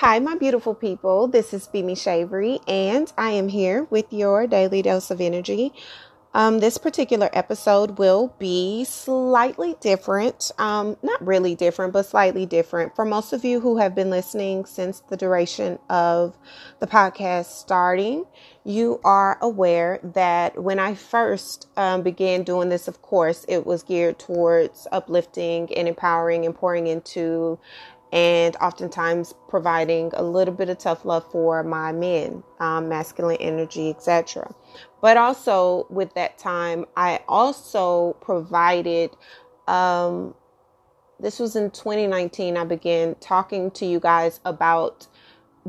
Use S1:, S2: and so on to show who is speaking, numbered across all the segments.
S1: Hi, my beautiful people. This is Bimi Shavery, and I am here with your daily dose of energy. Um, this particular episode will be slightly different. Um, not really different, but slightly different. For most of you who have been listening since the duration of the podcast starting, you are aware that when I first um, began doing this, of course, it was geared towards uplifting and empowering and pouring into and oftentimes providing a little bit of tough love for my men, um, masculine energy, etc. But also with that time, I also provided. Um, this was in 2019. I began talking to you guys about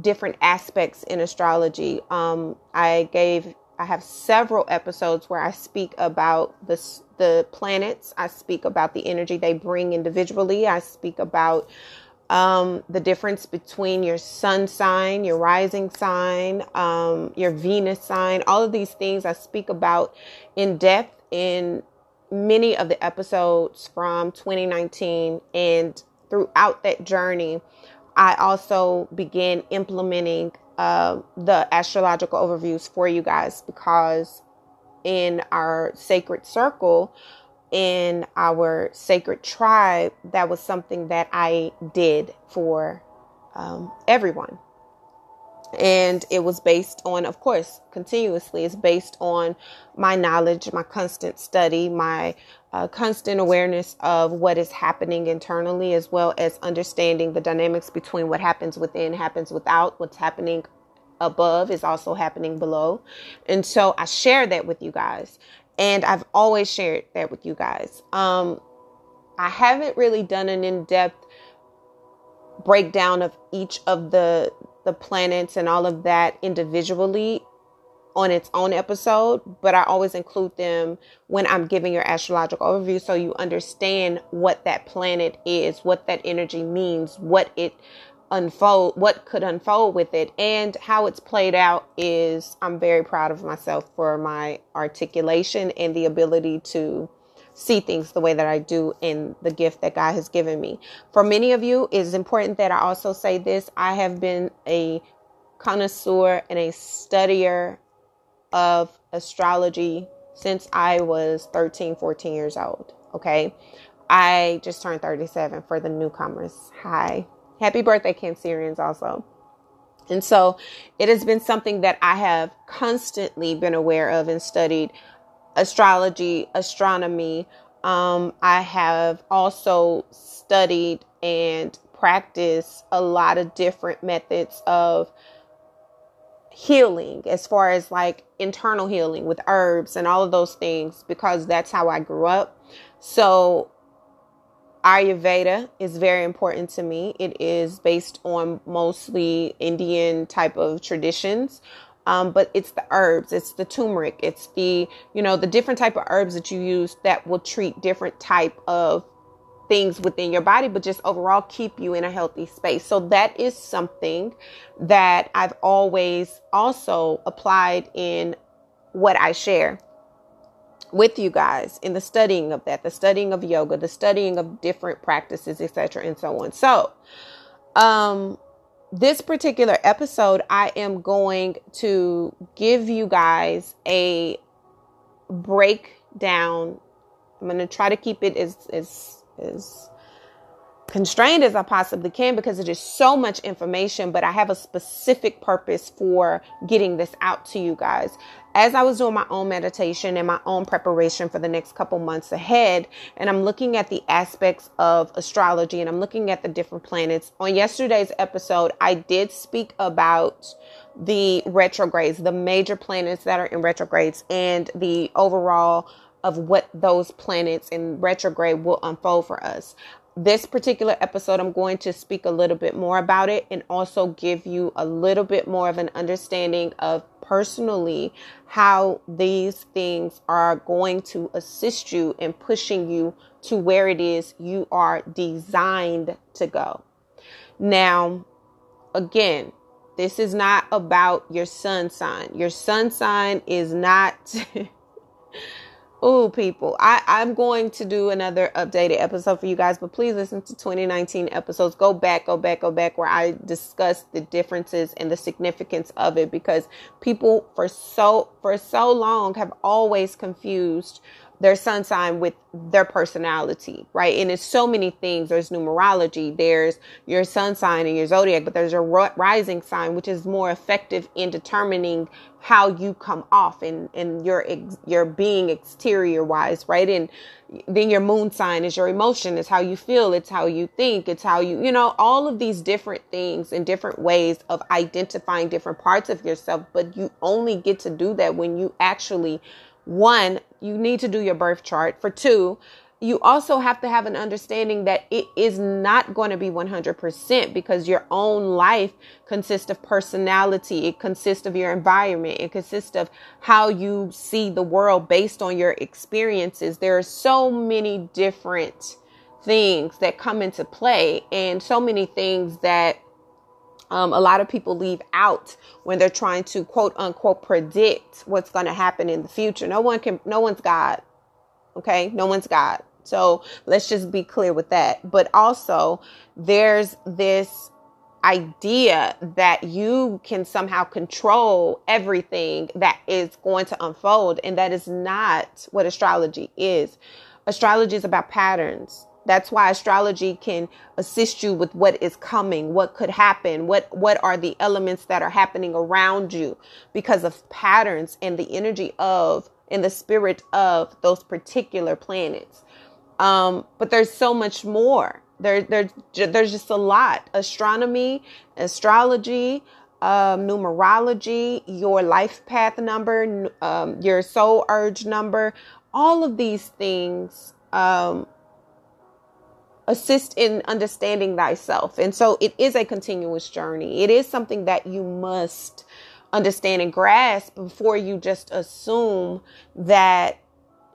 S1: different aspects in astrology. Um, I gave. I have several episodes where I speak about the the planets. I speak about the energy they bring individually. I speak about um, the difference between your sun sign, your rising sign, um, your Venus sign, all of these things I speak about in depth in many of the episodes from 2019. And throughout that journey, I also began implementing uh, the astrological overviews for you guys because in our sacred circle, in our sacred tribe, that was something that I did for um, everyone. And it was based on, of course, continuously, it's based on my knowledge, my constant study, my uh, constant awareness of what is happening internally, as well as understanding the dynamics between what happens within, happens without, what's happening above is also happening below. And so I share that with you guys. And I've always shared that with you guys. Um, I haven't really done an in-depth breakdown of each of the the planets and all of that individually on its own episode, but I always include them when I'm giving your astrological overview so you understand what that planet is, what that energy means, what it unfold what could unfold with it and how it's played out is I'm very proud of myself for my articulation and the ability to see things the way that I do in the gift that God has given me. For many of you, it is important that I also say this. I have been a connoisseur and a studier of astrology since I was 13, 14 years old. Okay. I just turned 37 for the newcomers. Hi. Happy birthday, Cancerians, also. And so it has been something that I have constantly been aware of and studied astrology, astronomy. Um, I have also studied and practiced a lot of different methods of healing as far as like internal healing with herbs and all of those things because that's how I grew up. So Ayurveda is very important to me. It is based on mostly Indian type of traditions. Um, but it's the herbs, it's the turmeric, it's the, you know, the different type of herbs that you use that will treat different type of things within your body, but just overall keep you in a healthy space. So that is something that I've always also applied in what I share with you guys in the studying of that, the studying of yoga, the studying of different practices, etc., and so on. So, um, this particular episode, I am going to give you guys a breakdown. I'm going to try to keep it as as as constrained as I possibly can because it is so much information, but I have a specific purpose for getting this out to you guys as I was doing my own meditation and my own preparation for the next couple months ahead, and I'm looking at the aspects of astrology and I'm looking at the different planets. On yesterday's episode, I did speak about the retrogrades, the major planets that are in retrogrades, and the overall of what those planets in retrograde will unfold for us this particular episode, I'm going to speak a little bit more about it and also give you a little bit more of an understanding of personally how these things are going to assist you in pushing you to where it is you are designed to go. Now, again, this is not about your sun sign. Your sun sign is not Oh, people, I, I'm going to do another updated episode for you guys, but please listen to 2019 episodes. Go back, go back, go back, where I discuss the differences and the significance of it because people for so for so long have always confused their sun sign with their personality, right? And it's so many things. There's numerology, there's your sun sign and your zodiac, but there's a rising sign, which is more effective in determining how you come off and, and your, your being exterior wise, right? And then your moon sign is your emotion, it's how you feel, it's how you think, it's how you, you know, all of these different things and different ways of identifying different parts of yourself. But you only get to do that when you actually one, you need to do your birth chart. For two, you also have to have an understanding that it is not going to be 100% because your own life consists of personality. It consists of your environment. It consists of how you see the world based on your experiences. There are so many different things that come into play and so many things that um, a lot of people leave out when they're trying to quote unquote predict what's going to happen in the future. No one can, no one's God. Okay. No one's God. So let's just be clear with that. But also there's this idea that you can somehow control everything that is going to unfold. And that is not what astrology is. Astrology is about patterns. That's why astrology can assist you with what is coming, what could happen, what what are the elements that are happening around you because of patterns and the energy of and the spirit of those particular planets. Um, but there's so much more. There, there, there's just a lot. Astronomy, astrology, um, numerology, your life path number, um, your soul urge number, all of these things um, assist in understanding thyself. And so it is a continuous journey. It is something that you must understand and grasp before you just assume that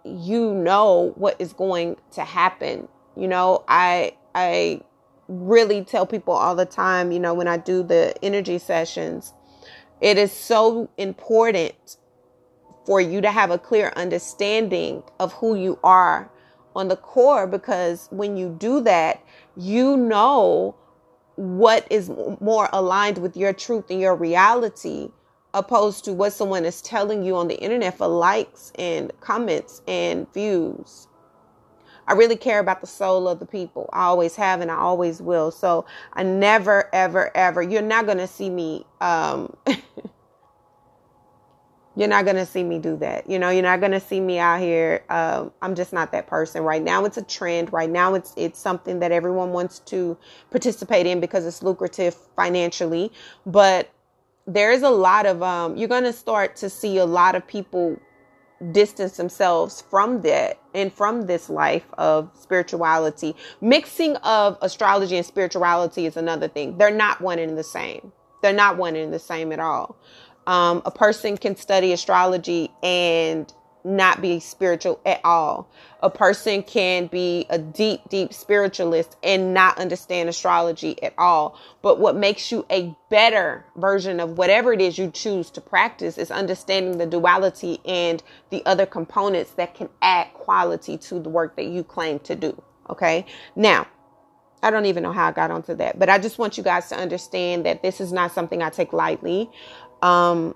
S1: you know what is going to happen. You know, I I really tell people all the time, you know, when I do the energy sessions, it is so important for you to have a clear understanding of who you are on the core because when you do that, you know what is more aligned with your truth and your reality opposed to what someone is telling you on the internet for likes and comments and views. I really care about the soul of the people. I always have and I always will. So I never, ever, ever, you're not going to see me um, You're not going to see me do that. You know, you're not going to see me out here. Uh, I'm just not that person. Right now, it's a trend. Right now, it's it's something that everyone wants to participate in because it's lucrative financially. But there is a lot of um, you're going to start to see a lot of people distance themselves from that and from this life of spirituality. Mixing of astrology and spirituality is another thing. They're not one and the same. They're not one and the same at all. Um, a person can study astrology and not be spiritual at all. A person can be a deep, deep spiritualist and not understand astrology at all. But what makes you a better version of whatever it is you choose to practice is understanding the duality and the other components that can add quality to the work that you claim to do. Okay. Now, I don't even know how I got onto that, but I just want you guys to understand that this is not something I take lightly. Um,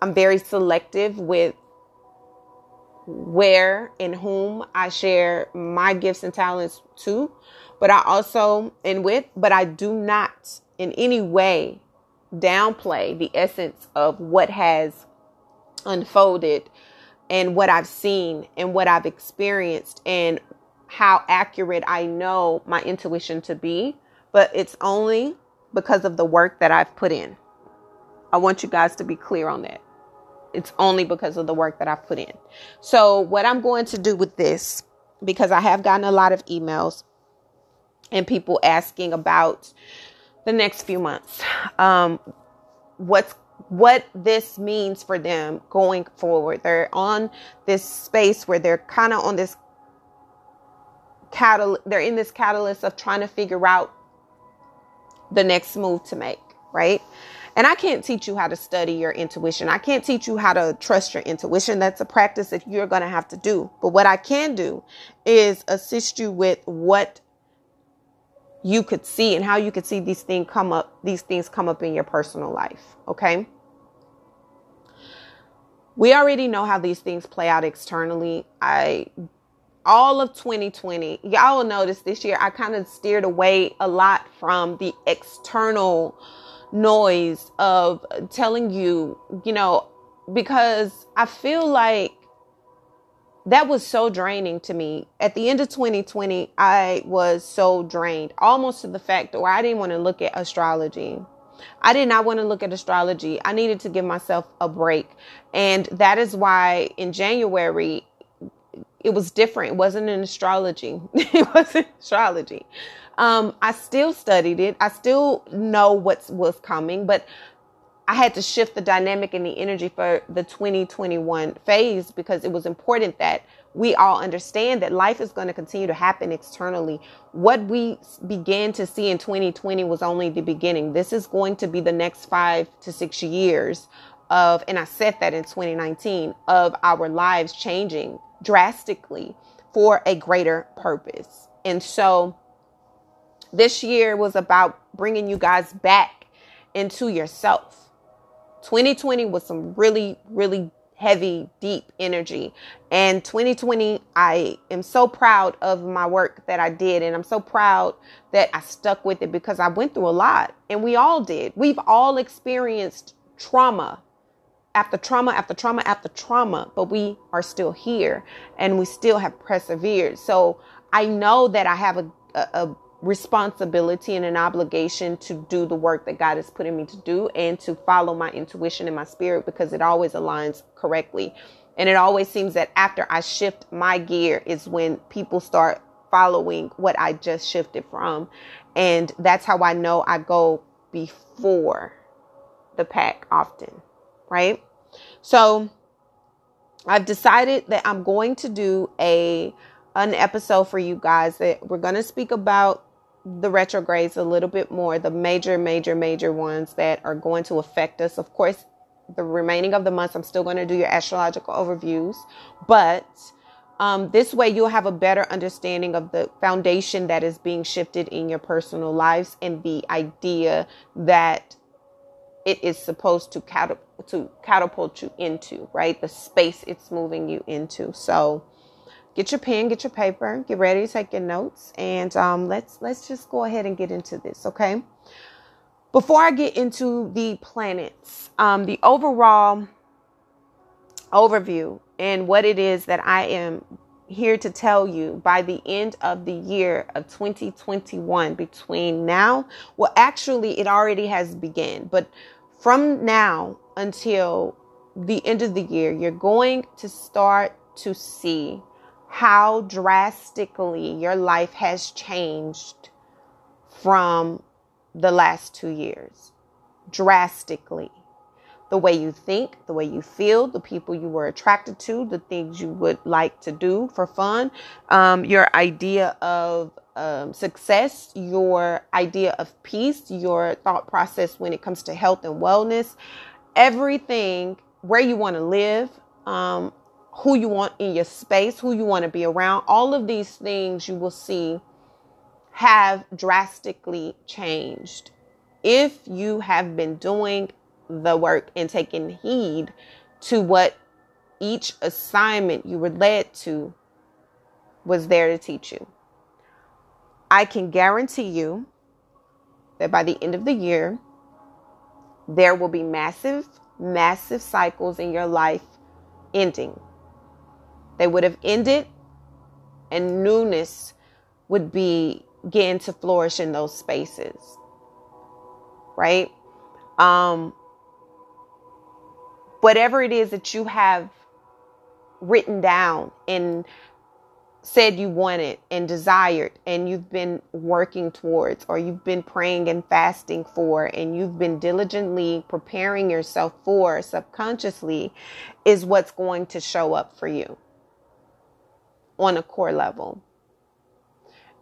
S1: I'm very selective with where and whom I share my gifts and talents to, but I also, and with, but I do not in any way downplay the essence of what has unfolded and what I've seen and what I've experienced and how accurate I know my intuition to be, but it's only because of the work that I've put in. I want you guys to be clear on that. It's only because of the work that I've put in. So, what I'm going to do with this, because I have gotten a lot of emails and people asking about the next few months, um, what's what this means for them going forward. They're on this space where they're kind of on this catalyst. They're in this catalyst of trying to figure out the next move to make, right? And I can't teach you how to study your intuition. I can't teach you how to trust your intuition. That's a practice that you're going to have to do. But what I can do is assist you with what you could see and how you could see these things come up these things come up in your personal life, okay? We already know how these things play out externally. I all of 2020, y'all will notice this year I kind of steered away a lot from the external noise of telling you, you know, because I feel like that was so draining to me. At the end of 2020, I was so drained, almost to the fact where I didn't want to look at astrology. I did not want to look at astrology. I needed to give myself a break. And that is why in January, it was different. It wasn't in astrology. it wasn't astrology. Um, I still studied it. I still know what was coming, but I had to shift the dynamic and the energy for the 2021 phase because it was important that we all understand that life is going to continue to happen externally. What we began to see in 2020 was only the beginning. This is going to be the next five to six years of, and I said that in 2019, of our lives changing drastically for a greater purpose. And so this year was about bringing you guys back into yourself. 2020 was some really, really heavy, deep energy. And 2020, I am so proud of my work that I did. And I'm so proud that I stuck with it because I went through a lot. And we all did. We've all experienced trauma after trauma after trauma after trauma, but we are still here and we still have persevered. So I know that I have a, a, a responsibility and an obligation to do the work that God is putting me to do and to follow my intuition and my spirit because it always aligns correctly. And it always seems that after I shift my gear is when people start following what I just shifted from. And that's how I know I go before the pack often right? So I've decided that I'm going to do a an episode for you guys that we're going to speak about the retrogrades a little bit more, the major, major, major ones that are going to affect us. Of course, the remaining of the months, I'm still going to do your astrological overviews, but um, this way you'll have a better understanding of the foundation that is being shifted in your personal lives and the idea that it is supposed to catapult to catapult you into, right? The space it's moving you into. So get your pen, get your paper, get ready to take your notes, and um, let's let's just go ahead and get into this, okay? Before I get into the planets, um, the overall overview and what it is that I am here to tell you by the end of the year of 2021 between now well actually it already has begun but from now until the end of the year, you're going to start to see how drastically your life has changed from the last two years. Drastically. The way you think, the way you feel, the people you were attracted to, the things you would like to do for fun, um, your idea of um, success, your idea of peace, your thought process when it comes to health and wellness, everything where you want to live, um, who you want in your space, who you want to be around, all of these things you will see have drastically changed. If you have been doing the work and taking heed to what each assignment you were led to was there to teach you. I can guarantee you that by the end of the year, there will be massive, massive cycles in your life ending. They would have ended, and newness would begin to flourish in those spaces. Right? Um, whatever it is that you have written down and said you wanted and desired and you've been working towards or you've been praying and fasting for and you've been diligently preparing yourself for subconsciously is what's going to show up for you on a core level.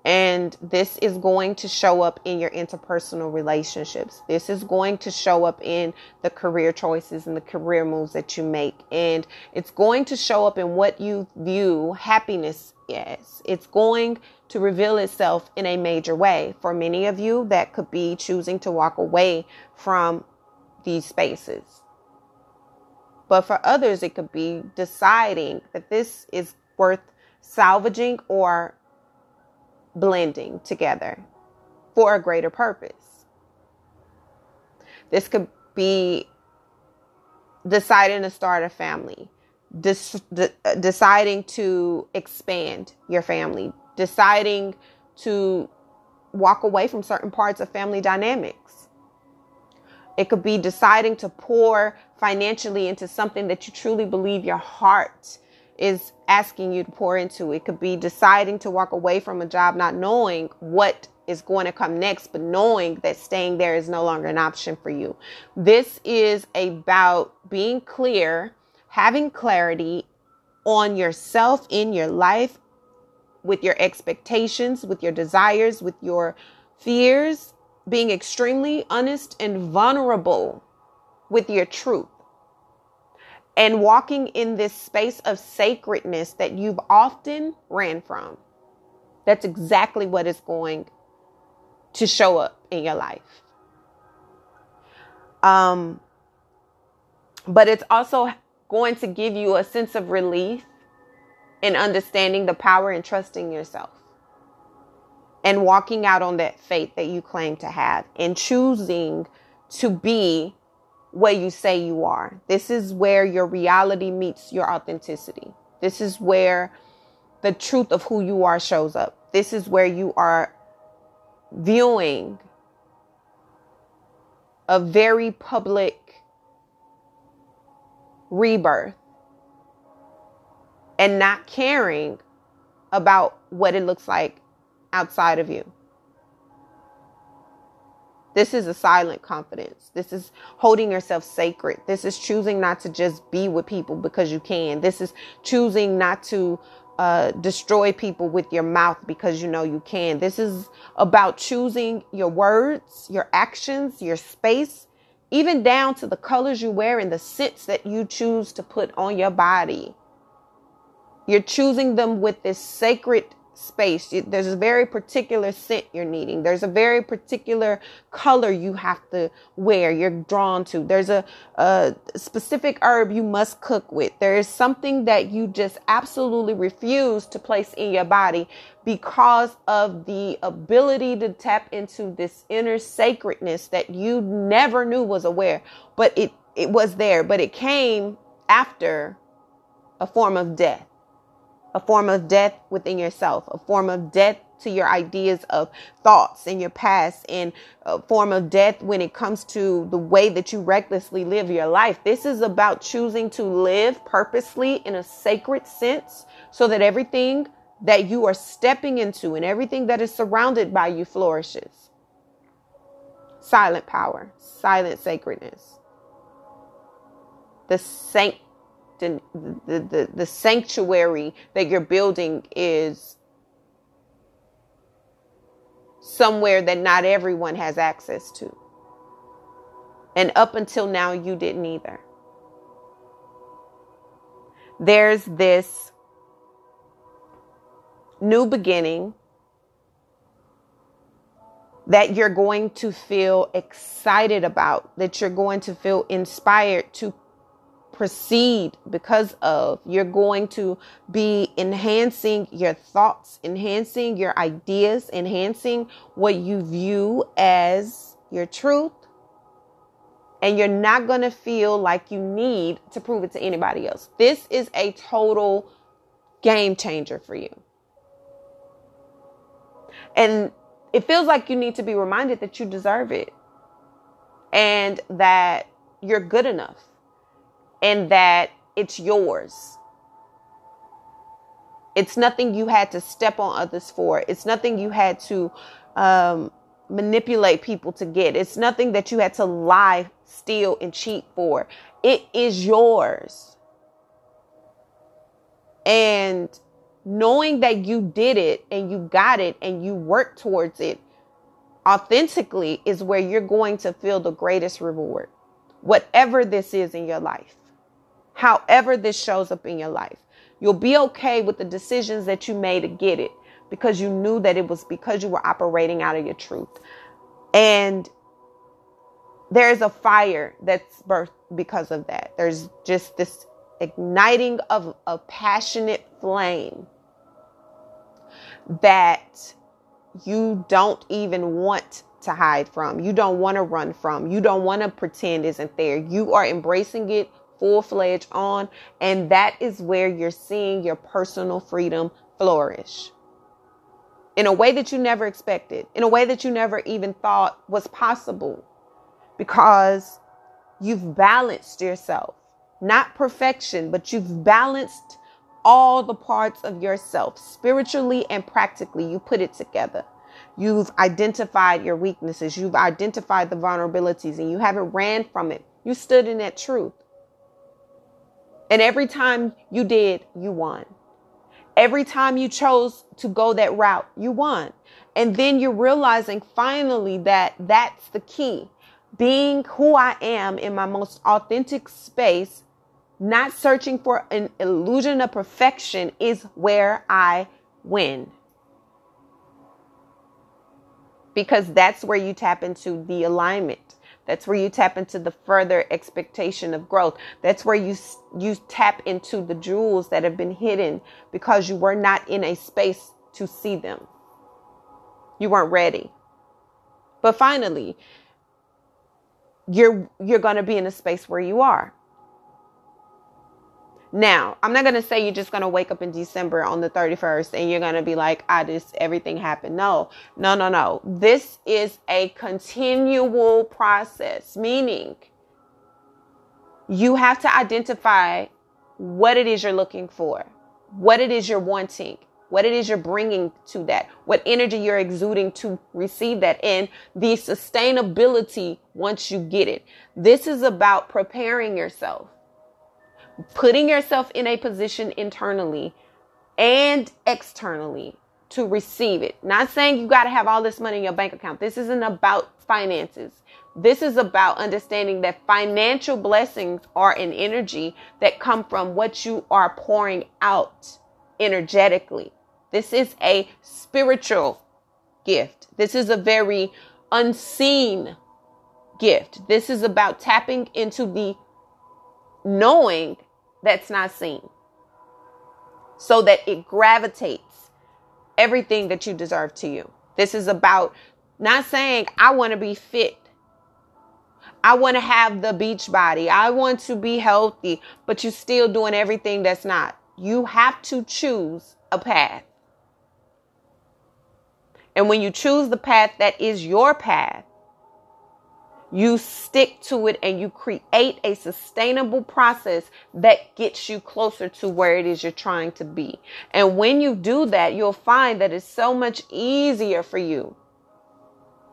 S1: And this is going to show up in your interpersonal relationships. This is going to show up in the career choices and the career moves that you make. And it's going to show up in what you view happiness as. It's going to reveal itself in a major way. For many of you, that could be choosing to walk away from these spaces. But for others, it could be deciding that this is worth salvaging or blending together for a greater purpose. This could be deciding to start a family, de- deciding to expand your family, deciding to walk away from certain parts of family dynamics. It could be deciding to pour financially into something that you truly believe your heart is asking you to pour into. It could be deciding to walk away from a job, not knowing what is going to come next, but knowing that staying there is no longer an option for you. This is about being clear, having clarity on yourself in your life, with your expectations, with your desires, with your fears, being extremely honest and vulnerable with your truth and walking in this space of sacredness that you've often ran from. That's exactly what is going to show up in your life. Um, but it's also going to give you a sense of relief in understanding the power and trusting yourself and walking out on that faith that you claim to have and choosing to be what you say you are. This is where your reality meets your authenticity. This is where the truth of who you are shows up. This is where you are viewing a very public rebirth and not caring about what it looks like outside of you. This is a silent confidence. This is holding yourself sacred. This is choosing not to just be with people because you can. This is choosing not to uh, destroy people with your mouth because you know you can. This is about choosing your words, your actions, your space, even down to the colors you wear and the scents that you choose to put on your body. You're choosing them with this sacred space. There's a very particular scent you're needing. There's a very particular color you have to wear, you're drawn to. There's a, a specific herb you must cook with. There is something that you just absolutely refuse to place in your body because of the ability to tap into this inner sacredness that you never knew was aware, but it, it was there, but it came after a form of death a form of death within yourself, a form of death to your ideas of thoughts in your past, and a form of death when it comes to the way that you recklessly live your life. This is about choosing to live purposely in a sacred sense so that everything that you are stepping into and everything that is surrounded by you flourishes. Silent power, silent sacredness. The saint the, the, the, the sanctuary that you're building is somewhere that not everyone has access to. And up until now, you didn't either. There's this new beginning that you're going to feel excited about, that you're going to feel inspired to proceed because of you're going to be enhancing your thoughts, enhancing your ideas, enhancing what you view as your truth. And you're not going to feel like you need to prove it to anybody else. This is a total game changer for you. And it feels like you need to be reminded that you deserve it and that you're good enough and that it's yours. It's nothing you had to step on others for. It's nothing you had to um, manipulate people to get. It's nothing that you had to lie, steal, and cheat for. It is yours. And knowing that you did it and you got it and you worked towards it authentically is where you're going to feel the greatest reward. Whatever this is in your life, however this shows up in your life, you'll be okay with the decisions that you made to get it because you knew that it was because you were operating out of your truth. And there's a fire that's birthed because of that. There's just this igniting of a passionate flame that you don't even want to hide from. You don't want to run from. You don't want to pretend isn't there. You are embracing it full fledged on. And that is where you're seeing your personal freedom flourish in a way that you never expected, in a way that you never even thought was possible because you've balanced yourself. Not perfection, but you've balanced all the parts of yourself, spiritually and practically. You put it together. You've identified your weaknesses. You've identified the vulnerabilities and you haven't ran from it. You stood in that truth. And every time you did, you won. Every time you chose to go that route, you won. And then you're realizing finally that that's the key. Being who I am in my most authentic space not searching for an illusion of perfection is where I win. Because that's where you tap into the alignment. That's where you tap into the further expectation of growth. That's where you you tap into the jewels that have been hidden because you were not in a space to see them. You weren't ready. But finally, you're you're going to be in a space where you are. Now, I'm not going to say you're just going to wake up in December on the 31st and you're going to be like, ah, I just, everything happened. No, no, no, no. This is a continual process, meaning you have to identify what it is you're looking for, what it is you're wanting, what it is you're bringing to that, what energy you're exuding to receive that, and the sustainability once you get it. This is about preparing yourself putting yourself in a position internally and externally to receive it. Not saying you got to have all this money in your bank account. This isn't about finances. This is about understanding that financial blessings are an energy that come from what you are pouring out energetically. This is a spiritual gift. This is a very unseen gift. This is about tapping into the knowing that's not seen so that it gravitates everything that you deserve to you. This is about not saying, I want to be fit. I want to have the beach body. I want to be healthy, but you're still doing everything that's not. You have to choose a path. And when you choose the path that is your path, you stick to it and you create a sustainable process that gets you closer to where it is you're trying to be. And when you do that, you'll find that it's so much easier for you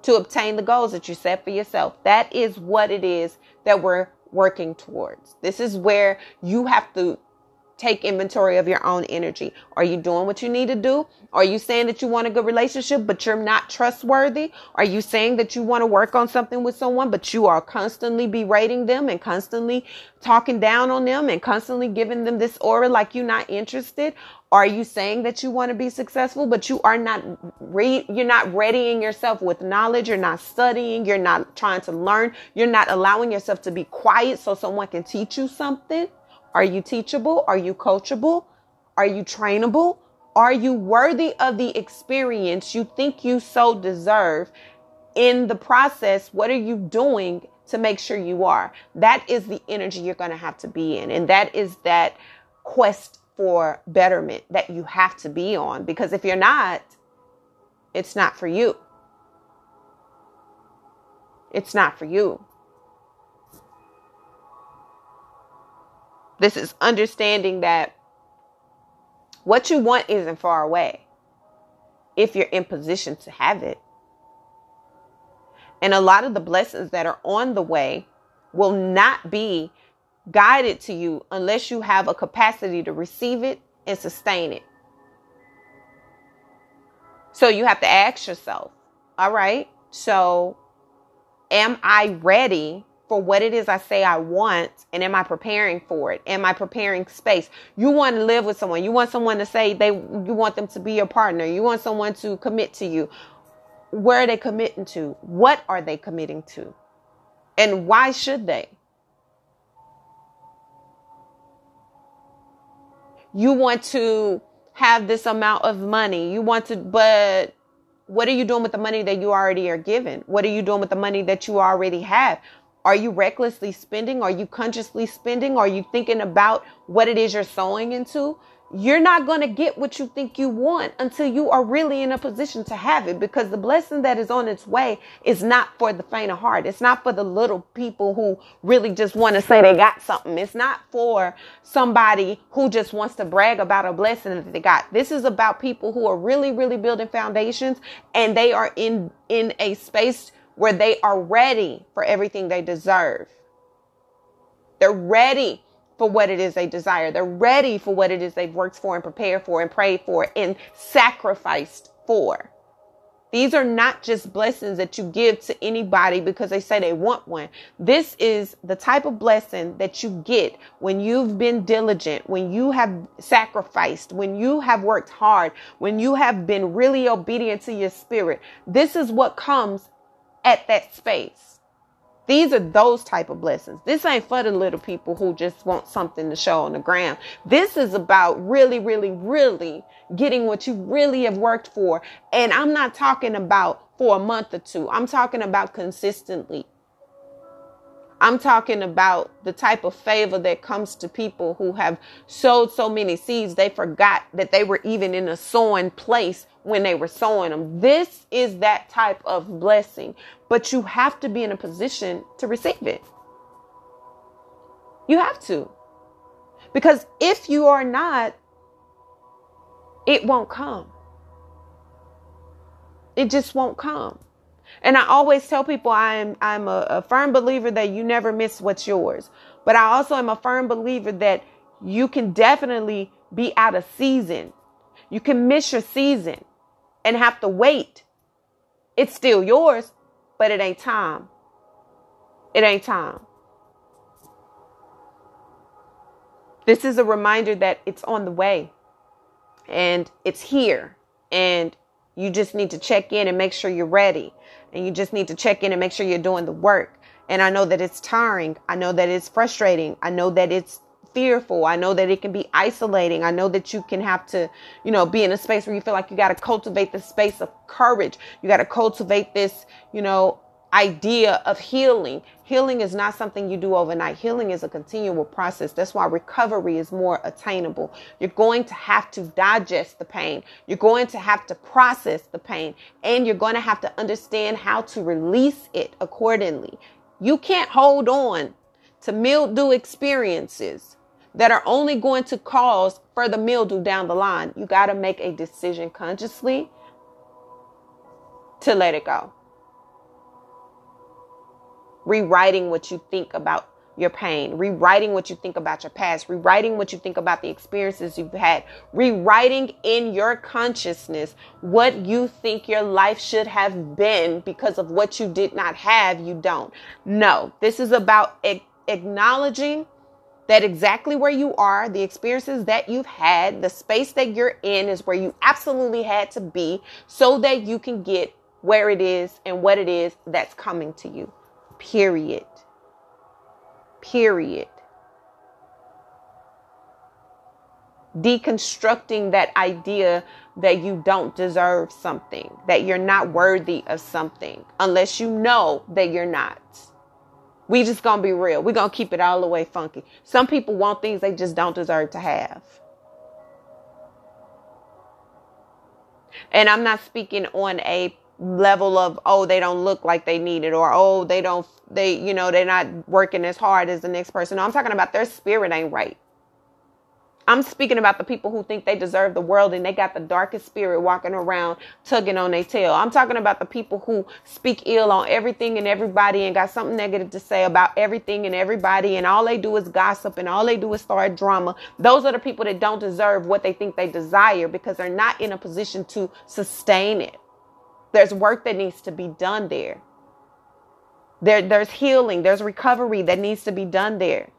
S1: to obtain the goals that you set for yourself. That is what it is that we're working towards. This is where you have to take inventory of your own energy. Are you doing what you need to do? Are you saying that you want a good relationship, but you're not trustworthy? Are you saying that you want to work on something with someone, but you are constantly berating them and constantly talking down on them and constantly giving them this aura like you're not interested? Are you saying that you want to be successful, but you are not re- you're not readying yourself with knowledge, you're not studying, you're not trying to learn, you're not allowing yourself to be quiet so someone can teach you something? Are you teachable? Are you coachable? Are you trainable? Are you worthy of the experience you think you so deserve? In the process, what are you doing to make sure you are? That is the energy you're going to have to be in. And that is that quest for betterment that you have to be on. Because if you're not, it's not for you. It's not for you. This is understanding that what you want isn't far away if you're in position to have it. And a lot of the blessings that are on the way will not be guided to you unless you have a capacity to receive it and sustain it. So you have to ask yourself, all right, so am I ready for what it is I say I want? And am I preparing for it? Am I preparing space? You want to live with someone. You want someone to say they, you want them to be your partner. You want someone to commit to you. Where are they committing to? What are they committing to? And why should they? You want to have this amount of money. You want to, but what are you doing with the money that you already are given? What are you doing with the money that you already have? Are you recklessly spending? Are you consciously spending? Are you thinking about what it is you're sowing into? you're not going to get what you think you want until you are really in a position to have it because the blessing that is on its way is not for the faint of heart. It's not for the little people who really just want to say they got something. It's not for somebody who just wants to brag about a blessing that they got. This is about people who are really, really building foundations and they are in, in a space where they are ready for everything they deserve. They're ready for what it is they desire. They're ready for what it is they've worked for and prepared for and prayed for and sacrificed for. These are not just blessings that you give to anybody because they say they want one. This is the type of blessing that you get when you've been diligent, when you have sacrificed, when you have worked hard, when you have been really obedient to your spirit. This is what comes at that space. These are those type of blessings. This ain't for the little people who just want something to show on the ground. This is about really, really, really getting what you really have worked for. And I'm not talking about for a month or two. I'm talking about consistently. I'm talking about the type of favor that comes to people who have sowed so many seeds, they forgot that they were even in a sowing place when they were sowing them. This is that type of blessing, but you have to be in a position to receive it. You have to. Because if you are not, it won't come. It just won't come. And I always tell people I'm I'm a, a firm believer that you never miss what's yours. But I also am a firm believer that you can definitely be out of season. You can miss your season and have to wait. It's still yours, but it ain't time. It ain't time. This is a reminder that it's on the way and it's here. And you just need to check in and make sure you're ready. And you just need to check in and make sure you're doing the work. And I know that it's tiring. I know that it's frustrating. I know that it's fearful. I know that it can be isolating. I know that you can have to, you know, be in a space where you feel like you got to cultivate the space of courage. You got to cultivate this, you know, idea of healing. Healing is not something you do overnight. Healing is a continual process. That's why recovery is more attainable. You're going to have to digest the pain. You're going to have to process the pain and you're going to have to understand how to release it accordingly. You can't hold on to mildew experiences that are only going to cause further mildew down the line. You got to make a decision consciously to let it go. Rewriting what you think about your pain, rewriting what you think about your past, rewriting what you think about the experiences you've had, rewriting in your consciousness what you think your life should have been because of what you did not have, you don't. No, this is about acknowledging that exactly where you are, the experiences that you've had, the space that you're in is where you absolutely had to be so that you can get where it is and what it is that's coming to you. Period. Period. Deconstructing that idea that you don't deserve something, that you're not worthy of something, unless you know that you're not. We just gonna be real. we gonna keep it all the way funky. Some people want things they just don't deserve to have. And I'm not speaking on a level of oh they don't look like they need it or oh they don't they you know they're not working as hard as the next person. No, I'm talking about their spirit ain't right. I'm speaking about the people who think they deserve the world and they got the darkest spirit walking around tugging on their tail. I'm talking about the people who speak ill on everything and everybody and got something negative to say about everything and everybody and all they do is gossip and all they do is start drama. Those are the people that don't deserve what they think they desire because they're not in a position to sustain it. There's work that needs to be done there. There, there's healing, there's recovery that needs to be done there.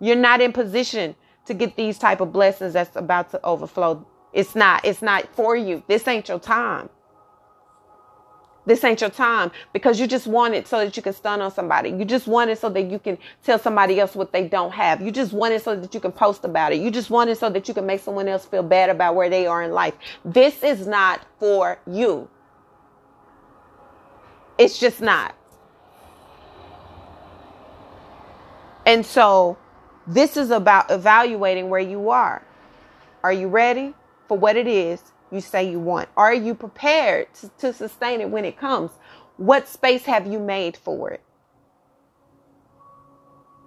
S1: You're not in position to get these type of blessings that's about to overflow. It's not, it's not for you. This ain't your time. This ain't your time because you just want it so that you can stun on somebody. You just want it so that you can tell somebody else what they don't have. You just want it so that you can post about it. You just want it so that you can make someone else feel bad about where they are in life. This is not for you. It's just not. And so this is about evaluating where you are. Are you ready for what it is you say you want? Are you prepared to, to sustain it when it comes? What space have you made for it?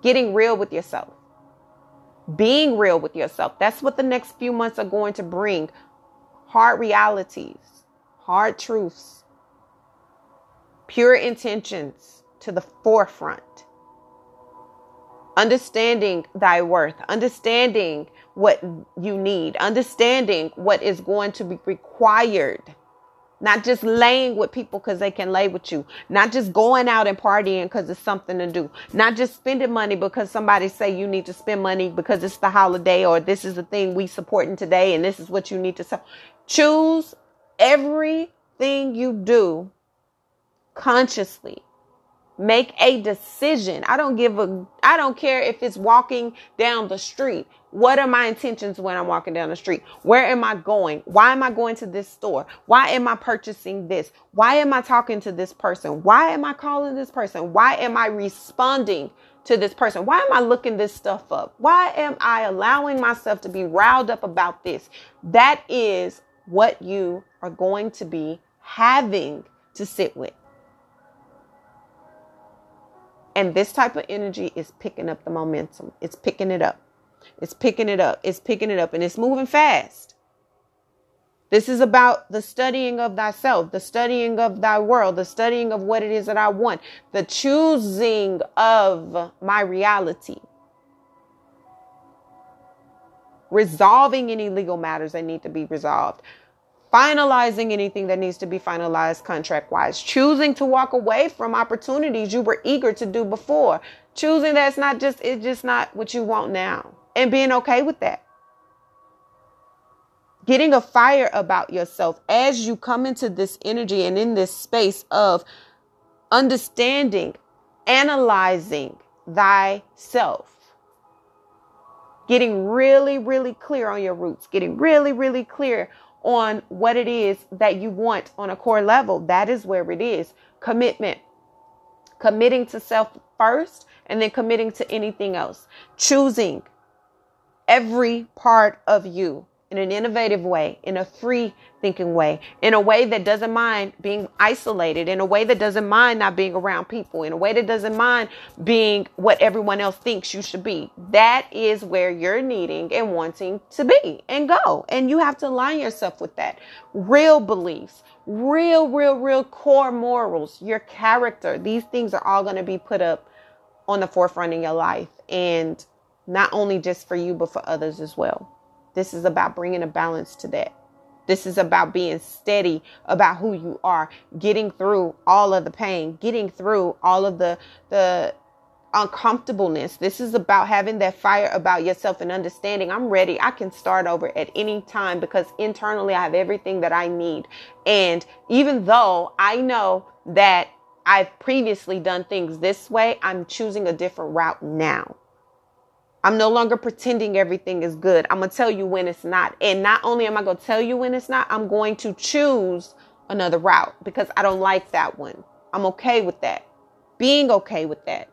S1: Getting real with yourself. Being real with yourself. That's what the next few months are going to bring. Hard realities, hard truths, pure intentions to the forefront understanding thy worth, understanding what you need, understanding what is going to be required. Not just laying with people because they can lay with you. Not just going out and partying because it's something to do. Not just spending money because somebody say you need to spend money because it's the holiday or this is the thing we supporting today and this is what you need to sell. Choose everything you do consciously Make a decision. I don't give a, I don't care if it's walking down the street. What are my intentions when I'm walking down the street? Where am I going? Why am I going to this store? Why am I purchasing this? Why am I talking to this person? Why am I calling this person? Why am I responding to this person? Why am I looking this stuff up? Why am I allowing myself to be riled up about this? That is what you are going to be having to sit with. And this type of energy is picking up the momentum. It's picking it up. It's picking it up. It's picking it up and it's moving fast. This is about the studying of thyself, the studying of thy world, the studying of what it is that I want, the choosing of my reality. Resolving any legal matters that need to be resolved finalizing anything that needs to be finalized contract wise, choosing to walk away from opportunities you were eager to do before, choosing that's not just, it's just not what you want now, and being okay with that. Getting a fire about yourself as you come into this energy and in this space of understanding, analyzing thyself. Getting really, really clear on your roots, getting really, really clear on what it is that you want on a core level. That is where it is. Commitment. Committing to self first and then committing to anything else. Choosing every part of you in an innovative way, in a free thinking way, in a way that doesn't mind being isolated, in a way that doesn't mind not being around people, in a way that doesn't mind being what everyone else thinks you should be. That is where you're needing and wanting to be and go. And you have to align yourself with that. Real beliefs, real, real, real core morals, your character. These things are all going to be put up on the forefront in your life. And not only just for you, but for others as well. This is about bringing a balance to that. This is about being steady about who you are, getting through all of the pain, getting through all of the the uncomfortableness. This is about having that fire about yourself and understanding I'm ready. I can start over at any time because internally I have everything that I need. And even though I know that I've previously done things this way, I'm choosing a different route now. I'm no longer pretending everything is good. I'm going to tell you when it's not. And not only am I going to tell you when it's not, I'm going to choose another route because I don't like that one. I'm okay with that. Being okay with that.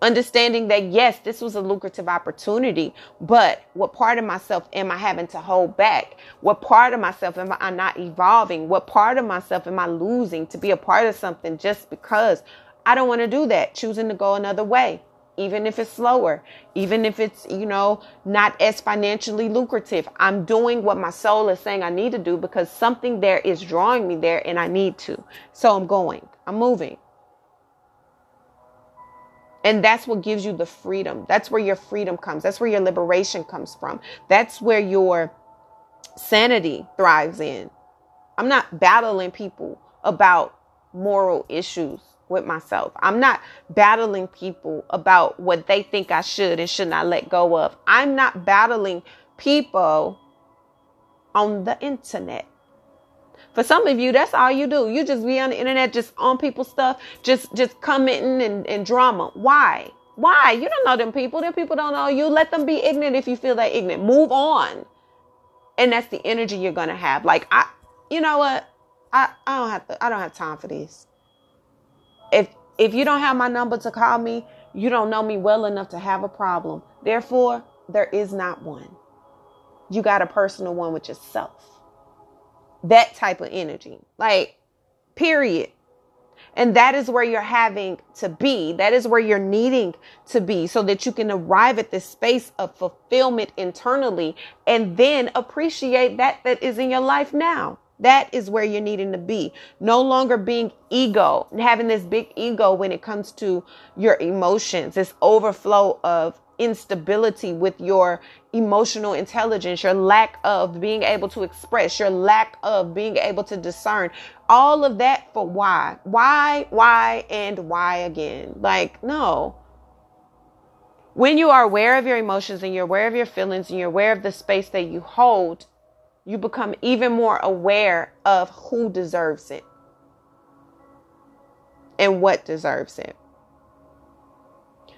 S1: Understanding that, yes, this was a lucrative opportunity, but what part of myself am I having to hold back? What part of myself am I not evolving? What part of myself am I losing to be a part of something just because I don't want to do that, choosing to go another way? Even if it's slower, even if it's, you know, not as financially lucrative. I'm doing what my soul is saying I need to do because something there is drawing me there and I need to. So I'm going, I'm moving. And that's what gives you the freedom. That's where your freedom comes. That's where your liberation comes from. That's where your sanity thrives in. I'm not battling people about moral issues with myself. I'm not battling people about what they think I should and should not let go of. I'm not battling people on the internet. For some of you, that's all you do. You just be on the internet, just on people's stuff, just just commenting and, and drama. Why? Why? You don't know them people. Them people don't know you. Let them be ignorant if you feel that ignorant. Move on. And that's the energy you're gonna have. Like I you know what? I, I don't have to I don't have time for this. If if you don't have my number to call me, you don't know me well enough to have a problem. Therefore, there is not one. You got a personal one with yourself that type of energy. Like, period. And that is where you're having to be. That is where you're needing to be so that you can arrive at this space of fulfillment internally and then appreciate that that is in your life now. That is where you're needing to be. No longer being ego, having this big ego when it comes to your emotions, this overflow of instability with your emotional intelligence, your lack of being able to express, your lack of being able to discern. All of that for why? Why, why, and why again? Like, no. When you are aware of your emotions and you're aware of your feelings and you're aware of the space that you hold, you become even more aware of who deserves it and what deserves it.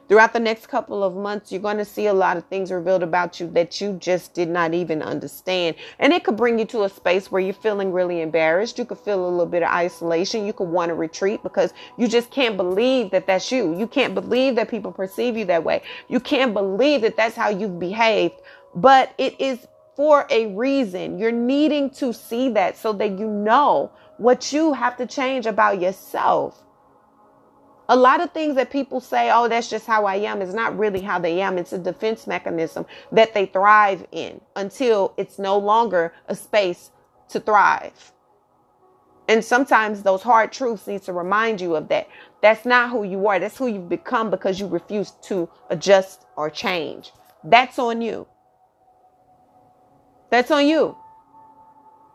S1: Throughout the next couple of months, you're going to see a lot of things revealed about you that you just did not even understand. And it could bring you to a space where you're feeling really embarrassed. You could feel a little bit of isolation. You could want to retreat because you just can't believe that that's you. You can't believe that people perceive you that way. You can't believe that that's how you've behaved. But it is for a reason. You're needing to see that so that you know what you have to change about yourself. A lot of things that people say, oh, that's just how I am, is not really how they am. It's a defense mechanism that they thrive in until it's no longer a space to thrive. And sometimes those hard truths need to remind you of that. That's not who you are. That's who you've become because you refuse to adjust or change. That's on you. That's on you.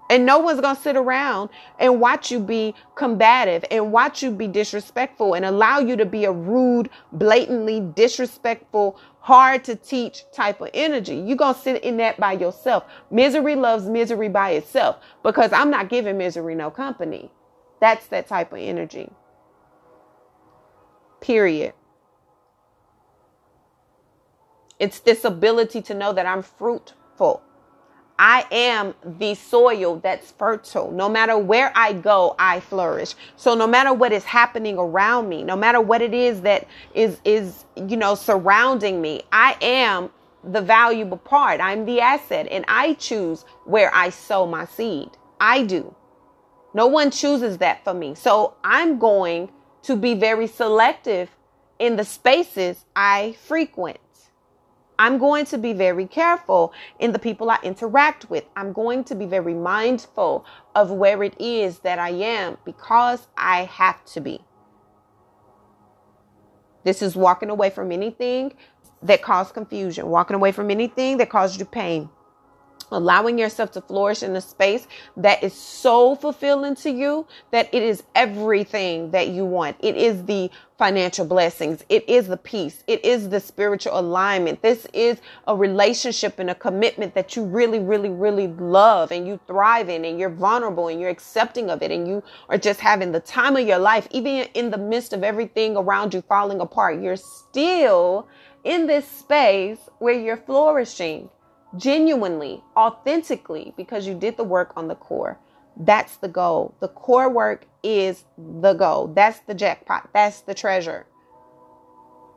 S1: And no one's going to sit around and watch you be combative and watch you be disrespectful and allow you to be a rude, blatantly disrespectful, hard to teach type of energy. You're going to sit in that by yourself. Misery loves misery by itself because I'm not giving misery no company. That's that type of energy. Period. It's this ability to know that I'm fruitful. I am the soil that's fertile. No matter where I go, I flourish. So no matter what is happening around me, no matter what it is that is is you know surrounding me, I am the valuable part. I'm the asset and I choose where I sow my seed. I do. No one chooses that for me. So I'm going to be very selective in the spaces I frequent. I'm going to be very careful in the people I interact with. I'm going to be very mindful of where it is that I am because I have to be. This is walking away from anything that caused confusion, walking away from anything that caused you pain allowing yourself to flourish in a space that is so fulfilling to you that it is everything that you want. It is the financial blessings. It is the peace. It is the spiritual alignment. This is a relationship and a commitment that you really, really, really love and you thrive in and you're vulnerable and you're accepting of it and you are just having the time of your life. Even in the midst of everything around you falling apart, you're still in this space where you're flourishing genuinely, authentically, because you did the work on the core. That's the goal. The core work is the goal. That's the jackpot. That's the treasure.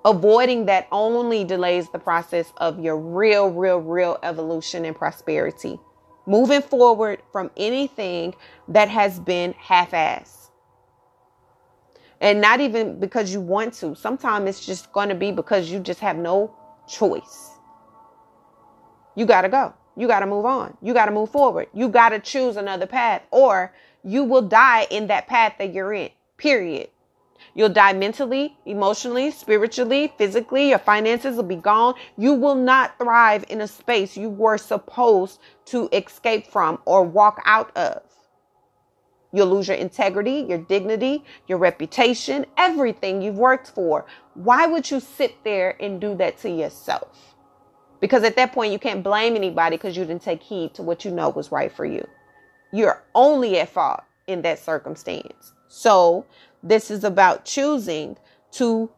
S1: Avoiding that only delays the process of your real, real, real evolution and prosperity. Moving forward from anything that has been half assed. And not even because you want to. Sometimes it's just going to be because you just have no choice. You got to go. You got to move on. You got to move forward. You got to choose another path or you will die in that path that you're in. Period. You'll die mentally, emotionally, spiritually, physically. Your finances will be gone. You will not thrive in a space you were supposed to escape from or walk out of. You'll lose your integrity, your dignity, your reputation, everything you've worked for. Why would you sit there and do that to yourself? Because at that point, you can't blame anybody because you didn't take heed to what you know was right for you. You're only at fault in that circumstance. So, this is about choosing to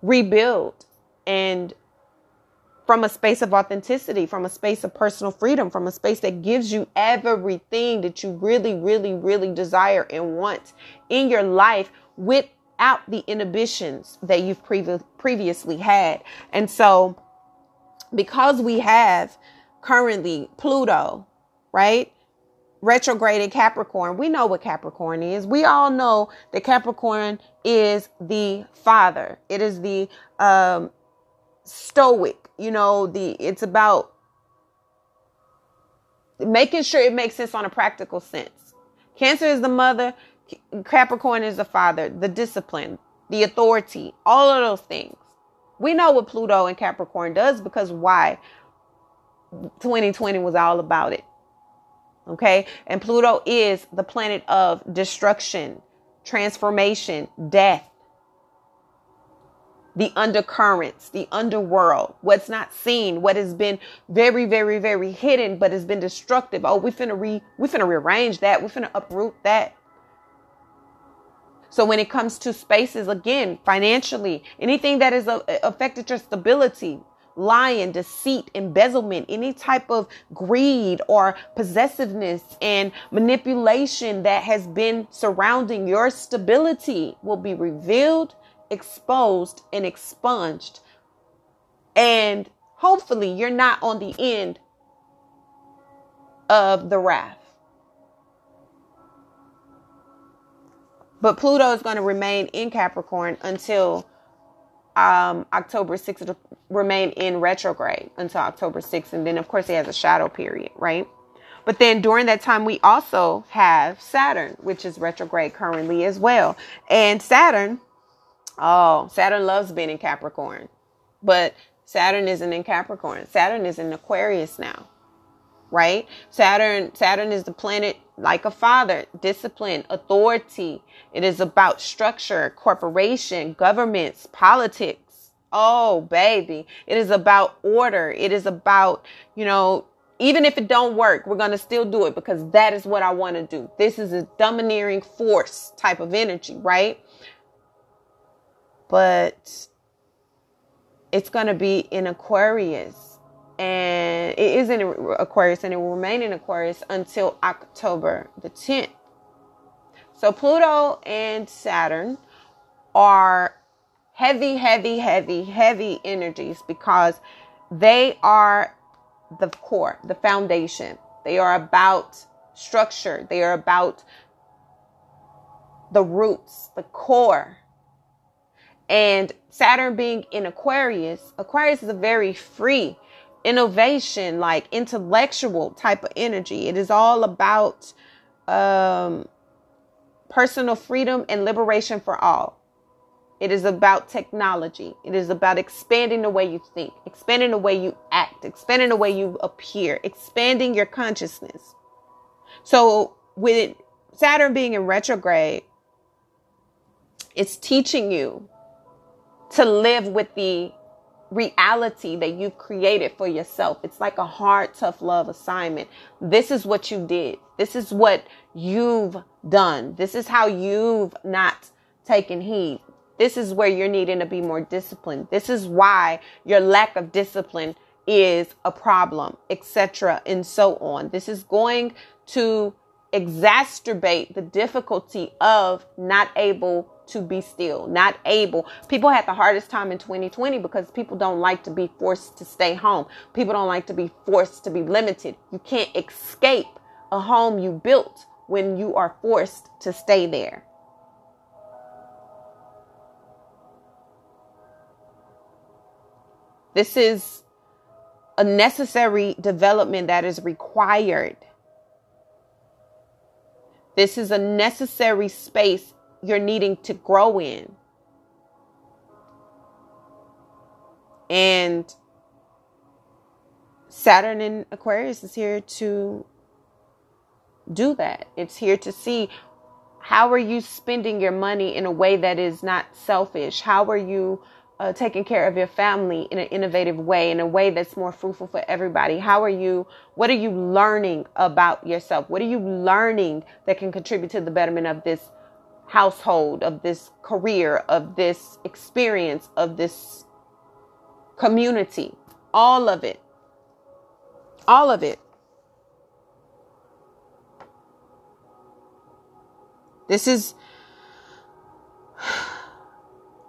S1: rebuild and from a space of authenticity, from a space of personal freedom, from a space that gives you everything that you really, really, really desire and want in your life without the inhibitions that you've previ- previously had. And so, because we have currently Pluto, right? retrograded Capricorn. We know what Capricorn is. We all know that Capricorn is the father. It is the um, stoic. You know, the it's about making sure it makes sense on a practical sense. Cancer is the mother. Capricorn is the father. The discipline, the authority, all of those things. We know what Pluto and Capricorn does because why? 2020 was all about it. Okay. And Pluto is the planet of destruction, transformation, death, the undercurrents, the underworld, what's not seen, what has been very, very, very hidden, but has been destructive. Oh, we finna re, we finna rearrange that. We finna uproot that. So when it comes to spaces, again, financially, anything that has uh, affected your stability, lying, deceit, embezzlement, any type of greed or possessiveness and manipulation that has been surrounding your stability will be revealed, exposed, and expunged. And hopefully, you're not on the end of the wrath. But Pluto is going to remain in Capricorn until um, October 6th to remain in retrograde until October 6th. And then, of course, he has a shadow period, right? But then during that time, we also have Saturn, which is retrograde currently as well. And Saturn, oh, Saturn loves being in Capricorn. But Saturn isn't in Capricorn. Saturn is in Aquarius now. Right? Saturn Saturn is the planet like a father, discipline, authority. It is about structure, corporation, governments, politics. Oh, baby. It is about order. It is about, you know, even if it don't work, we're going to still do it because that is what I want to do. This is a domineering force type of energy, right? But it's going to be in Aquarius and it is in Aquarius and it will remain in Aquarius until October the 10th. So Pluto and Saturn are heavy, heavy, heavy, heavy energies because they are the core, the foundation. They are about structure, they are about the roots, the core. And Saturn being in Aquarius, Aquarius is a very free innovation, like intellectual type of energy. It is all about um, personal freedom and liberation for all. It is about technology. It is about expanding the way you think, expanding the way you act, expanding the way you appear, expanding your consciousness. So, with Saturn being in retrograde, it's teaching you to live with the reality that you've created for yourself. It's like a hard, tough love assignment. This is what you did. This is what you've done. This is how you've not taken heed. This is where you're needing to be more disciplined. This is why your lack of discipline is a problem, etc. and so on. This is going to exacerbate the difficulty of not able to be still, not able. People had the hardest time in 2020 because people don't like to be forced to stay home. People don't like to be forced to be limited. You can't escape a home you built when you are forced to stay there. This is a necessary development that is required. This is a necessary space you're needing to grow in. And Saturn in Aquarius is here to do that. It's here to see how are you spending your money in a way that is not selfish? How are you uh, taking care of your family in an innovative way, in a way that's more fruitful for everybody? How are you, what are you learning about yourself? What are you learning that can contribute to the betterment of this household, of this career, of this experience, of this community? All of it. All of it. This is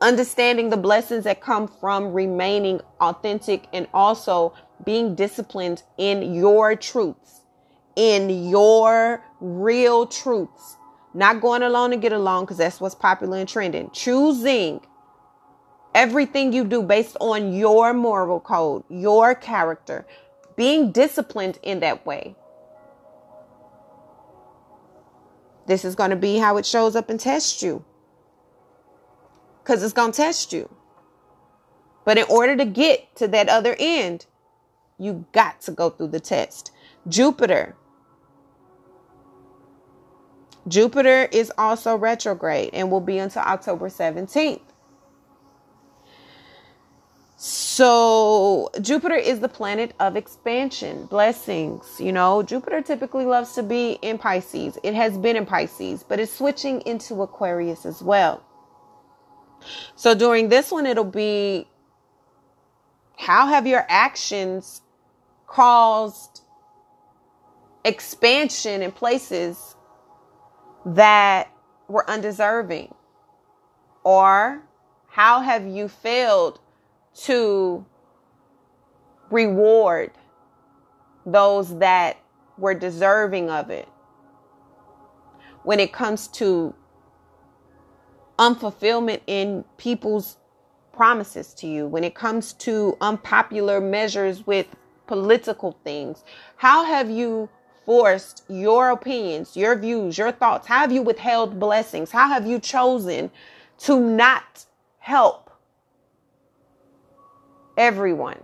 S1: understanding the blessings that come from remaining authentic and also being disciplined in your truths, in your real truths. Not going along to get along because that's what's popular and trending. Choosing everything you do based on your moral code, your character, being disciplined in that way. This is going to be how it shows up and tests you. Because it's going to test you. But in order to get to that other end, you got to go through the test. Jupiter. Jupiter is also retrograde and will be until October 17th. So, Jupiter is the planet of expansion, blessings. You know, Jupiter typically loves to be in Pisces. It has been in Pisces, but it's switching into Aquarius as well. So, during this one, it'll be how have your actions caused expansion in places that were undeserving? Or how have you failed to reward those that were deserving of it. When it comes to unfulfillment in people's promises to you, when it comes to unpopular measures with political things, how have you forced your opinions, your views, your thoughts? How have you withheld blessings? How have you chosen to not help Everyone.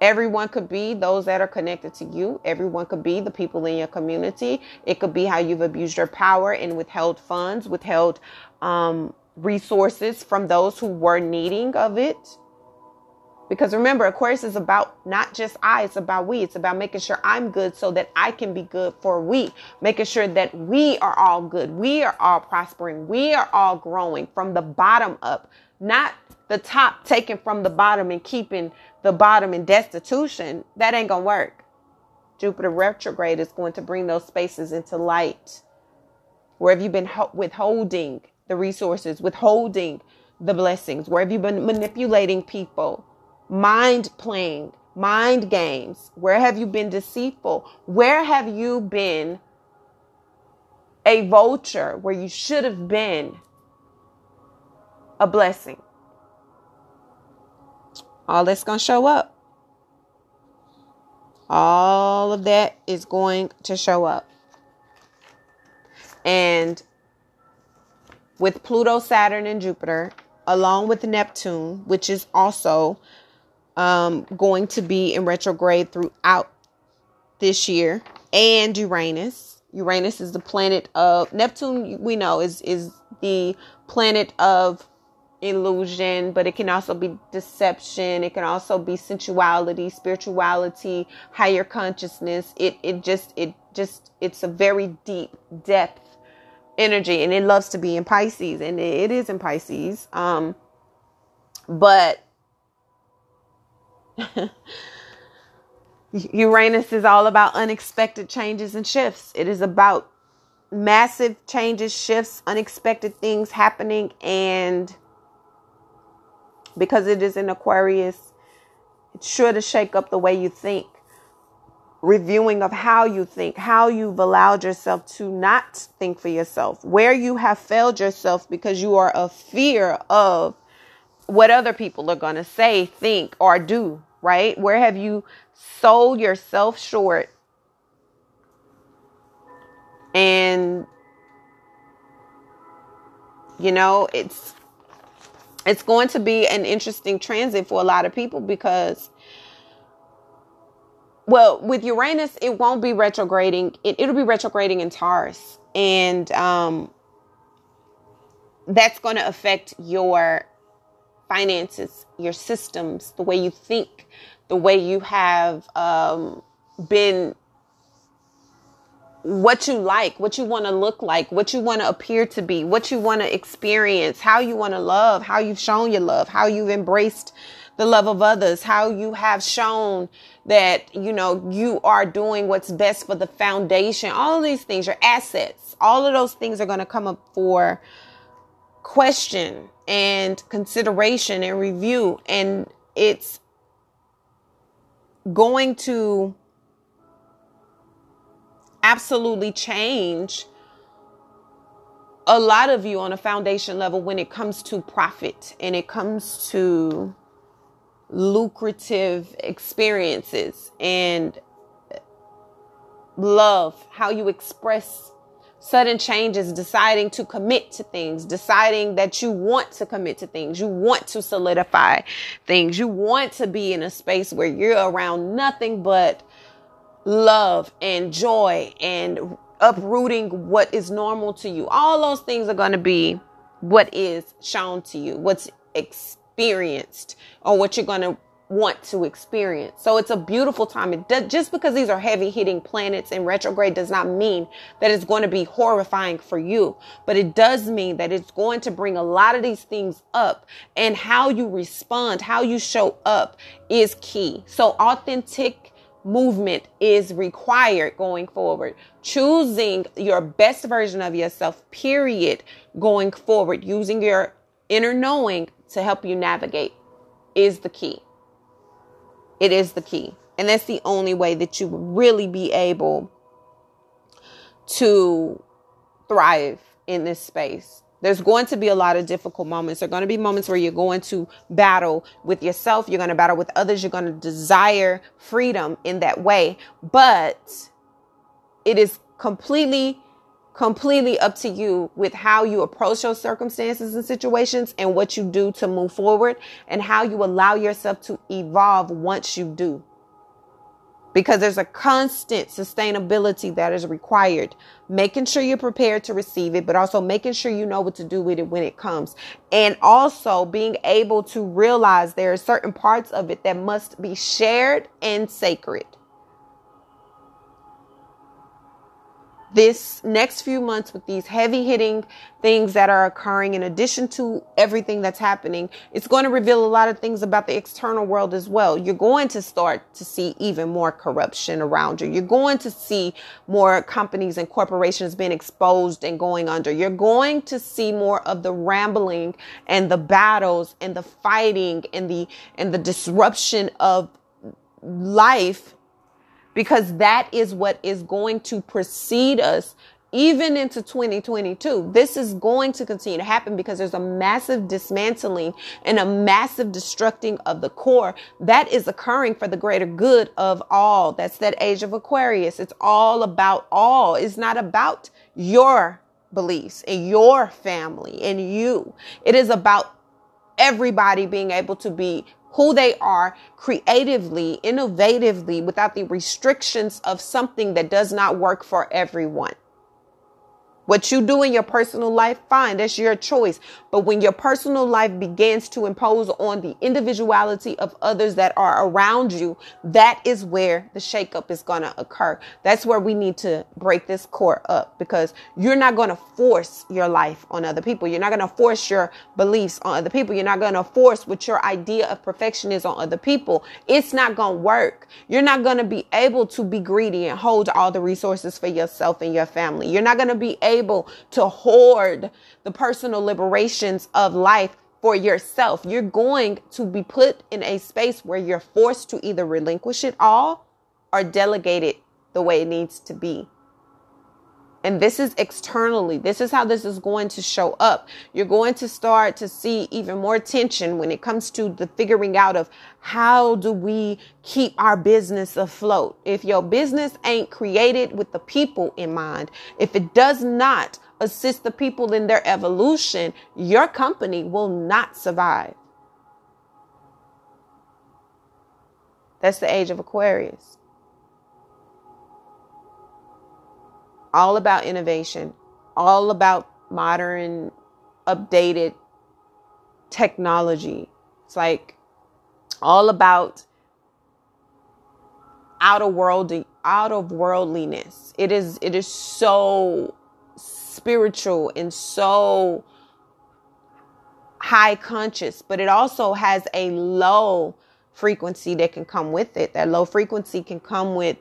S1: Everyone could be those that are connected to you. Everyone could be the people in your community. It could be how you've abused your power and withheld funds, withheld um, resources from those who were needing of it. Because remember, Aquarius is about not just I, it's about we. It's about making sure I'm good so that I can be good for we. Making sure that we are all good. We are all prospering. We are all growing from the bottom up, not the top taken from the bottom and keeping the bottom in destitution, that ain't going to work. Jupiter retrograde is going to bring those spaces into light. Where have you been withholding the resources, withholding the blessings? Where have you been manipulating people, mind playing, mind games? Where have you been deceitful? Where have you been a vulture where you should have been a blessing? all that's going to show up. All of that is going to show up. And with Pluto, Saturn, and Jupiter, along with Neptune, which is also um, going to be in retrograde throughout this year, and Uranus. Uranus is the planet of Neptune. We know is is the planet of illusion, but it can also be deception. It can also be sensuality, spirituality, higher consciousness. It it just it just it's a very deep depth energy and it loves to be in Pisces and it is in Pisces. Um but Uranus is all about unexpected changes and shifts. It is about massive changes, shifts, unexpected things happening and because it is in Aquarius, it's sure to shake up the way you think. Reviewing of how you think, how you've allowed yourself to not think for yourself, where you have failed yourself because you are a fear of what other people are going to say, think, or do, right? Where have you sold yourself short and you know, it's it's going to be an interesting transit for a lot of people because well, with Uranus, it won't be retrograding. It, will be retrograding in Taurus. And um, that's going to affect your finances, your systems, the way you think, the way you have um, been what you like, what you want to look like, what you want to appear to be, what you want to experience, how you want to love, how you've shown your love, how you've embraced the love of others, how you have shown that, you know, you are doing what's best for the foundation. All of these things, your assets, all of those things are going to come up for question and consideration and review. And it's going to absolutely change a lot of you on a foundation level when it comes to profit and it comes to lucrative experiences and love, how you express sudden changes, deciding to commit to things, deciding that you want to commit to things, you want to solidify things, you want to be in a space where you're around nothing but love and joy and uprooting what is normal to you. All those things are going to be what is shown to you, what's experienced, or what you're going to want to experience. So it's a beautiful time. It does, just because these are heavy hitting planets in retrograde does not mean that it's going to be horrifying for you, but it does mean that it's going to bring a lot of these things up and how you respond, how you show up is key. So authentic movement is required going forward. Choosing your best version of yourself, period, going forward, using your inner knowing to help you navigate is the key. It is the key. And that's the only way that you will really be able to thrive in this space. There's going to be a lot of difficult moments. There are going to be moments where you're going to battle with yourself. You're going to battle with others. You're going to desire freedom in that way. But it is completely, completely up to you with how you approach those circumstances and situations and what you do to move forward and how you allow yourself to evolve once you do because there's a constant sustainability that is required. Making sure you're prepared to receive it, but also making sure you know what to do with it when it comes. And also being able to realize there are certain parts of it that must be shared and sacred. This next few months with these heavy hitting things that are occurring in addition to everything that's happening it's going to reveal a lot of things about the external world as well. You're going to start to see even more corruption around you. You're going to see more companies and corporations being exposed and going under. You're going to see more of the rambling and the battles and the fighting and the and the disruption of life because that is what is going to precede us even into 2022. This is going to continue to happen because there's a massive dismantling and a massive destructing of the core that is occurring for the greater good of all. That's that age of Aquarius. It's all about all. It's not about your beliefs and your family and you. It is about everybody being able to be who they are creatively, innovatively, without the restrictions of something that does not work for everyone. What you do in your personal life, fine, that's your choice. But when your personal life begins to impose on the individuality of others that are around you, that is where the shakeup is going to occur. That's where we need to break this core up because you're not going to force your life on other people. You're not going to force your beliefs on other people. You're not going to force what your idea of perfection is on other people. It's not going to work. You're not going to be able to be greedy and hold all the resources for yourself and your family. You're not going to be able able to hoard the personal liberations of life for yourself. You're going to be put in a space where you're forced to either relinquish it all or delegate it the way it needs to be. And this is externally. This is how this is going to show up. You're going to start to see even more tension when it comes to the figuring out of how do we keep our business afloat. If your business ain't created with the people in mind, if it does not assist the people in their evolution, your company will not survive. That's the age of Aquarius. All about innovation, all about modern, updated technology. It's like all about out of world out of worldliness. It is it is so spiritual and so high conscious, but it also has a low frequency that can come with it. That low frequency can come with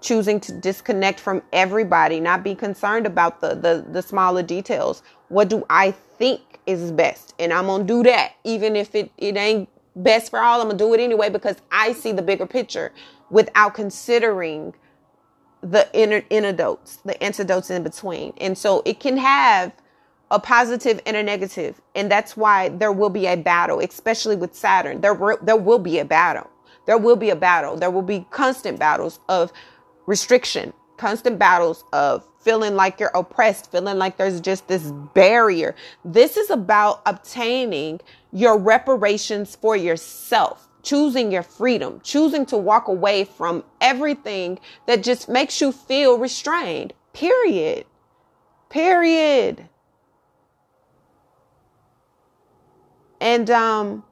S1: choosing to disconnect from everybody, not be concerned about the, the, the smaller details. What do I think is best? And I'm to do that, even if it, it ain't best for all. I'm to do it anyway because I see the bigger picture without considering the inner antidotes, the antidotes in between. And so it can have a positive and a negative, and that's why there will be a battle, especially with Saturn. There there will be a battle. There will be a battle. There will be constant battles of restriction, constant battles of feeling like you're oppressed, feeling like there's just this barrier. This is about obtaining your reparations for yourself, choosing your freedom, choosing to walk away from everything that just makes you feel restrained. Period. Period. And um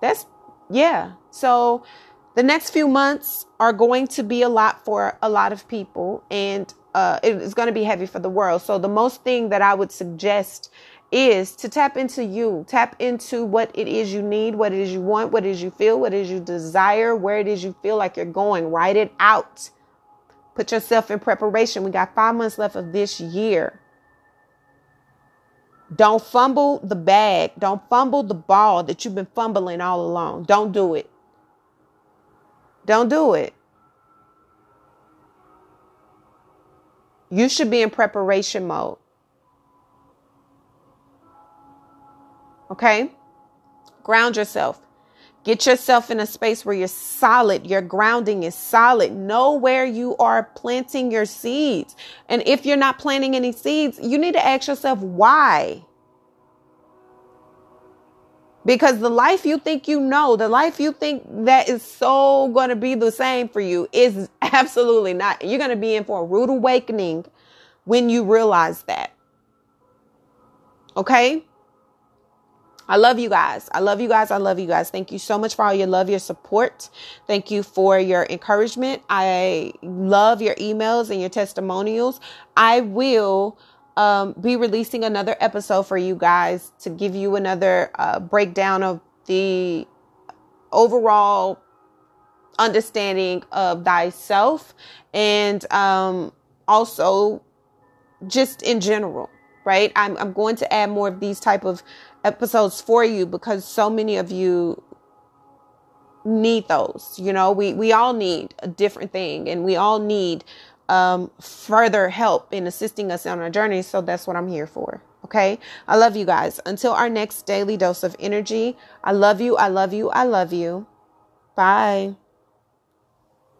S1: that's yeah. So the next few months are going to be a lot for a lot of people and uh, it is going to be heavy for the world. So the most thing that I would suggest is to tap into you, tap into what it is you need, what it is you want, what it is you feel, what it is you desire, where it is you feel like you're going. Write it out. Put yourself in preparation. We got five months left of this year. Don't fumble the bag. Don't fumble the ball that you've been fumbling all along. Don't do it. Don't do it. You should be in preparation mode. Okay? Ground yourself. Get yourself in a space where you're solid. Your grounding is solid. Know where you are planting your seeds. And if you're not planting any seeds, you need to ask yourself why. Because the life you think you know, the life you think that is so going to be the same for you is absolutely not. You're going to be in for a rude awakening when you realize that. Okay? I love you guys. I love you guys. I love you guys. Thank you so much for all your love, your support. Thank you for your encouragement. I love your emails and your testimonials. I will um, be releasing another episode for you guys to give you another uh, breakdown of the overall understanding of thyself and um, also just in general right? I'm, I'm going to add more of these type of episodes for you because so many of you need those you know? We we all need a different thing and we all need um, further help in assisting us on our journey. So that's what I'm here for. Okay. I love you guys. Until our next daily dose of energy, I love you. I love you. I love you. Bye.